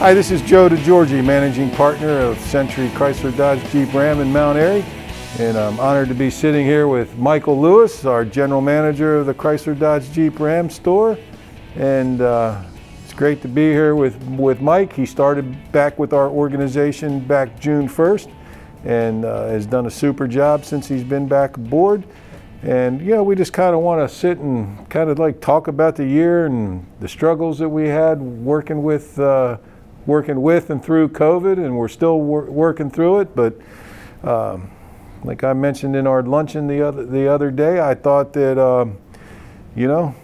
Hi, this is Joe DeGiorgi, managing partner of Century Chrysler Dodge Jeep Ram in Mount Airy. And I'm honored to be sitting here with Michael Lewis, our general manager of the Chrysler Dodge Jeep Ram store. And uh, it's great to be here with, with Mike. He started back with our organization back June 1st and uh, has done a super job since he's been back aboard. And you know, we just kind of want to sit and kind of like talk about the year and the struggles that we had working with, uh, working with and through COVID, and we're still wor- working through it. But um, like I mentioned in our luncheon the other the other day, I thought that um, you know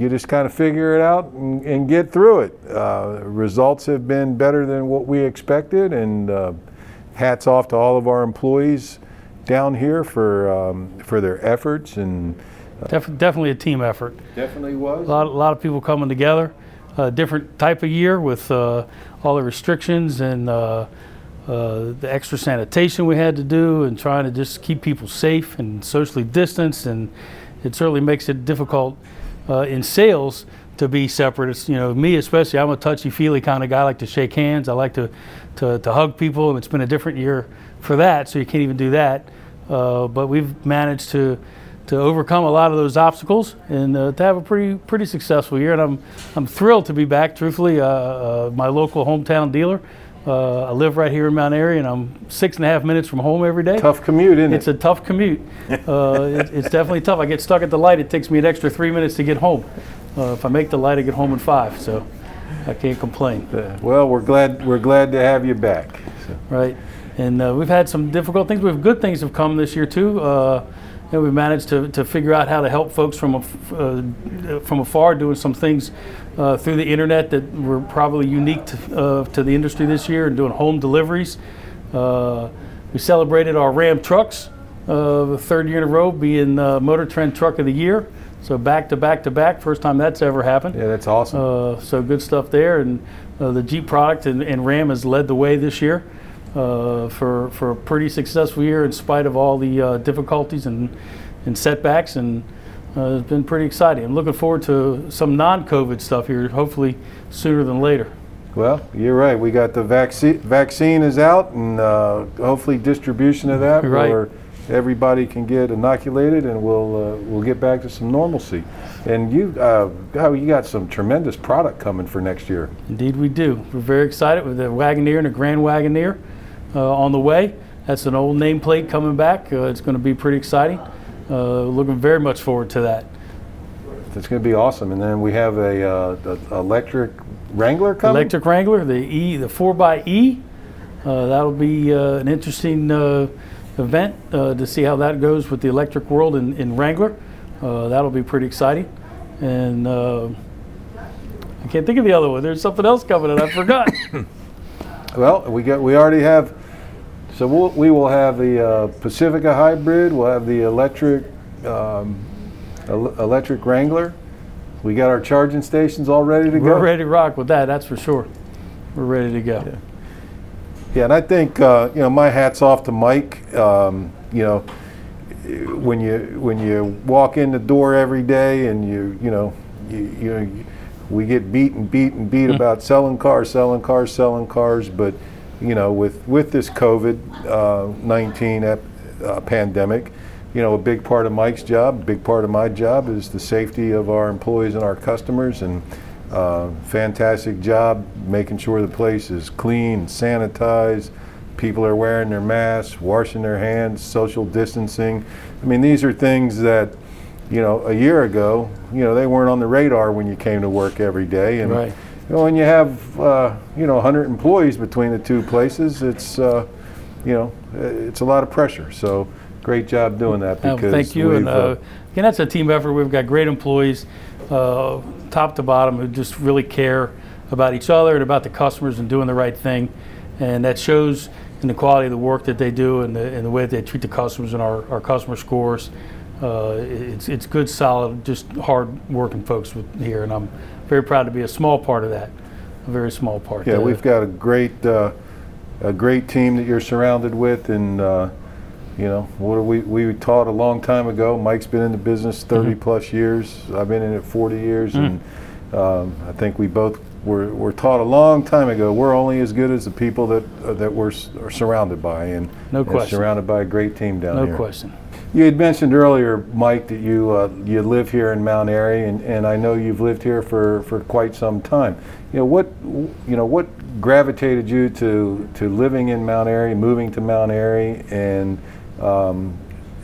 you just kind of figure it out and, and get through it. Uh, results have been better than what we expected, and uh, hats off to all of our employees down here for um, for their efforts and Def- definitely a team effort. definitely was A lot, a lot of people coming together. A different type of year with uh, all the restrictions and uh, uh, the extra sanitation we had to do, and trying to just keep people safe and socially distanced. And it certainly makes it difficult in sales to be separate. It's, you know, me especially. I'm a touchy-feely kind of guy. I like to shake hands. I like to, to to hug people, and it's been a different year for that. So you can't even do that. Uh, but we've managed to to overcome a lot of those obstacles and uh, to have a pretty pretty successful year. And I'm I'm thrilled to be back. Truthfully, uh, uh, my local hometown dealer. Uh, I live right here in Mount Airy, and I'm six and a half minutes from home every day. tough commute, isn't It's it? It's a tough commute. Uh, it, it's definitely tough. I get stuck at the light. It takes me an extra three minutes to get home. Uh, if I make the light, I get home in five. So I can't complain. Well, we're glad we're glad to have you back. So, right? And uh, we've had some difficult things. We've good things have come this year too. Know, we managed to, to figure out how to help folks from af- uh, from afar, doing some things uh, through the internet that were probably unique to, uh, to the industry this year, and doing home deliveries. Uh, we celebrated our Ram trucks, uh, the third year in a row, being uh, Motor Trend Truck of the Year. So back to back to back, first time that's ever happened. yeah, that's awesome. Uh, so good stuff there, and uh, the Jeep product and, and Ram has led the way this year uh, for for a pretty successful year in spite of all the uh, difficulties and and setbacks, and uh, it's been pretty exciting. I'm looking forward to some non-COVID stuff here, hopefully sooner than later. Well, you're right. We got the vaccine. Vaccine is out, and uh, hopefully distribution of that, Right. where everybody can get inoculated, and we'll uh, we'll get back to some normalcy. And you, uh, oh, you got some tremendous product coming for next year. Indeed, we do. We're very excited with the Wagoneer and the Grand Wagoneer on the way. That's an old nameplate coming back. Uh, it's going to be pretty exciting. Uh, looking very much forward to that. It's going to be awesome. And then we have a, uh, the electric Wrangler coming. Electric Wrangler, the E, the 4xE. Uh, that'll be uh, an interesting uh, event uh, to see how that goes with the electric world in, in Wrangler. Uh, that'll be pretty exciting. And uh, I can't think of the other one. There's something else coming and I forgot. Well, we got we already have. So we'll, we will have the uh, Pacifica hybrid. We'll have the electric um, el- electric Wrangler. We got our charging stations all ready to go. We're ready to rock with that, that's for sure. We're ready to go. Yeah, yeah and I think uh, you know my hats off to Mike. Um, you know, when you when you walk in the door every day and you you know you, you know we get beat and beat and beat about selling cars, selling cars, selling cars, but you know with with this COVID uh, nineteen ep- uh, pandemic. You know, a big part of Mike's job, a big part of my job is the safety of our employees and our customers, and uh, fantastic job making sure the place is clean, sanitized. People are wearing their masks, washing their hands, social distancing. I mean, these are things that, you know, a year ago, you know, they weren't on the radar when you came to work every day. And Right. You know, when you have, uh, you know, 100 employees between the two places, it's, uh, you know, it's a lot of pressure. So, great job doing that Uh, because Thank you. And uh, again, that's a team effort. We've got great employees, uh, top to bottom, who just really care about each other and about the customers and doing the right thing. And that shows in the quality of the work that they do and the, and the way that they treat the customers and our, our customer scores. Uh, it's, it's good, solid, just hard working folks with, here. And I'm very proud to be a small part of that, a very small part. Yeah, Uh, we've got a great, uh, a great team that you're surrounded with, and uh, you know, what are we we taught a long time ago. Mike's been in the business 30 Mm-hmm. plus years. I've been in it 40 years, Mm. and um, I think we both were, were taught a long time ago. We're only as good as the people that uh, that we're s- are surrounded by, and, No and question. surrounded by a great team down there. No here. question. You had mentioned earlier, Mike, that you uh, you live here in Mount Airy, and, and I know you've lived here for, for quite some time. You know what you know what gravitated you to to living in Mount Airy, moving to Mount Airy, and um,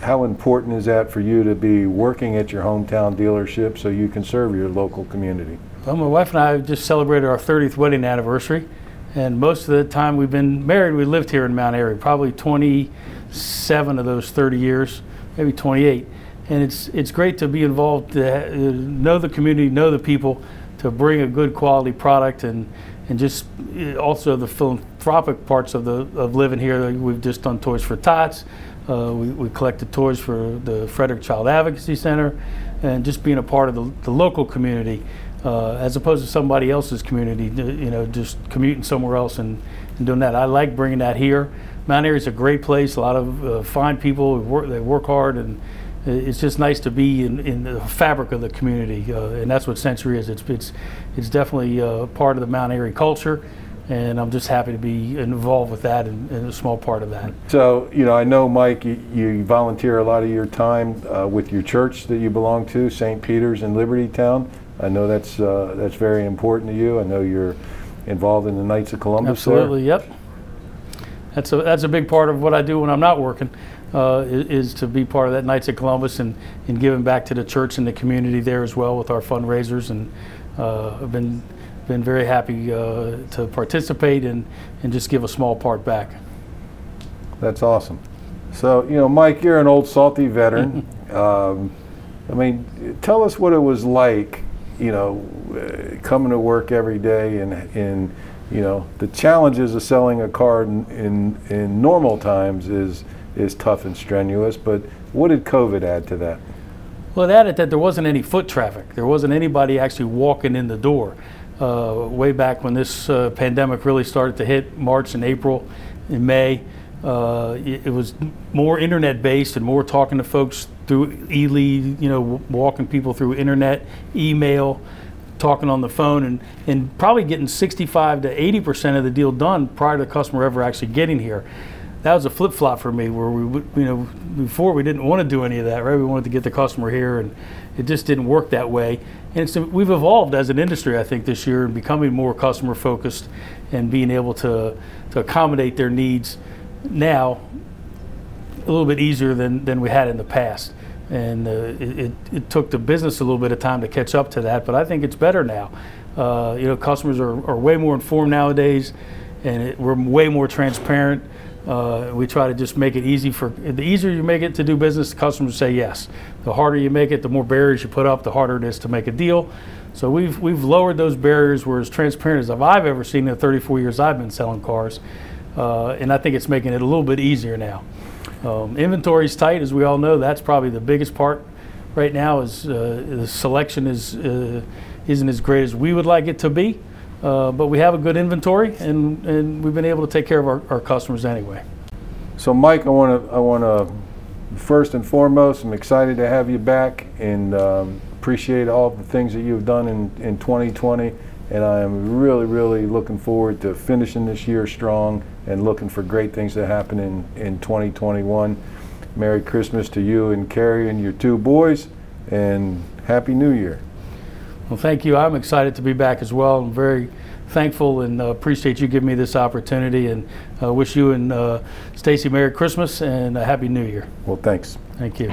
how important is that for you to be working at your hometown dealership so you can serve your local community? Well, my wife and I just celebrated our 30th wedding anniversary, and most of the time we've been married, we lived here in Mount Airy, probably 27 of those 30 years, maybe 28. And it's it's great to be involved, to uh, know the community, know the people, to bring a good quality product, and and just uh, also the philanthropic parts of the of living here. We've just done Toys for Tots. Uh, we, we collected toys for the Frederick Child Advocacy Center, and just being a part of the, the local community, uh, as opposed to somebody else's community. You know, just commuting somewhere else and, and doing that. I like bringing that here. Mount Airy is a great place. A lot of uh, fine people. who Work, they work hard, and it's just nice to be in, in the fabric of the community. Uh, and that's what Century is. It's it's it's definitely uh, part of the Mount Airy culture, and I'm just happy to be involved with that and, and a small part of that. So, you know, I know, Mike, you, you volunteer a lot of your time uh, with your church that you belong to, St. Peter's in Libertytown. I know that's uh, that's very important to you. I know you're involved in the Knights of Columbus. there. Absolutely, yep. That's a that's a big part of what I do when I'm not working, uh, is, is to be part of that Knights of Columbus and, and giving back to the church and the community there as well with our fundraisers. And uh, I've been been very happy uh, to participate and, and just give a small part back. That's awesome. So, you know, Mike, you're an old salty veteran. um, I mean, tell us what it was like, you know, uh, coming to work every day and, and you know, the challenges of selling a car in, in, in normal times is, is tough and strenuous, but what did COVID add to that? Well, it added that there wasn't any foot traffic. There wasn't anybody actually walking in the door. Uh, way back when this uh, pandemic really started to hit, March and April, in May, uh, it, was more internet based and more talking to folks through e-lead, you know, walking people through internet, email, talking on the phone, and, and probably getting 65 to 80 percent of the deal done prior to the customer ever actually getting here. That was a flip flop for me where we you know before we didn't want to do any of that right? We wanted to get the customer here and it just didn't work that way. And it's, we've evolved as an industry i think this year and becoming more customer focused and being able to to accommodate their needs now a little bit easier than, than we had in the past. And uh, it, it, took the business a little bit of time to catch up to that, but I think it's better now. Uh, you know, customers are, are way more informed nowadays, and it, we're way more transparent. Uh, we try to just make it easy for the easier you make it to do business, customers say yes. The harder you make it, the more barriers you put up, the harder it is to make a deal. So we've we've lowered those barriers. We're as transparent as I've ever seen in the 34 years I've been selling cars, uh, and I think it's making it a little bit easier now. Um, inventory's tight, as we all know. That's probably the biggest part right now. Is uh, the selection is uh, isn't as great as we would like it to be, uh, but we have a good inventory, and, and we've been able to take care of our, our customers anyway. So, Mike, I want to I want to first and foremost, I'm excited to have you back and um, appreciate all the things that you've done in, in 2020. And I am really, really looking forward to finishing this year strong and looking for great things to happen in, in 2021. Merry Christmas to you and Carrie and your two boys, and Happy New Year. Well, thank you. I'm excited to be back as well. I'm very thankful and uh, appreciate you giving me this opportunity, and uh, wish you and uh, Stacy Merry Christmas and a Happy New Year. Well, thanks. Thank you.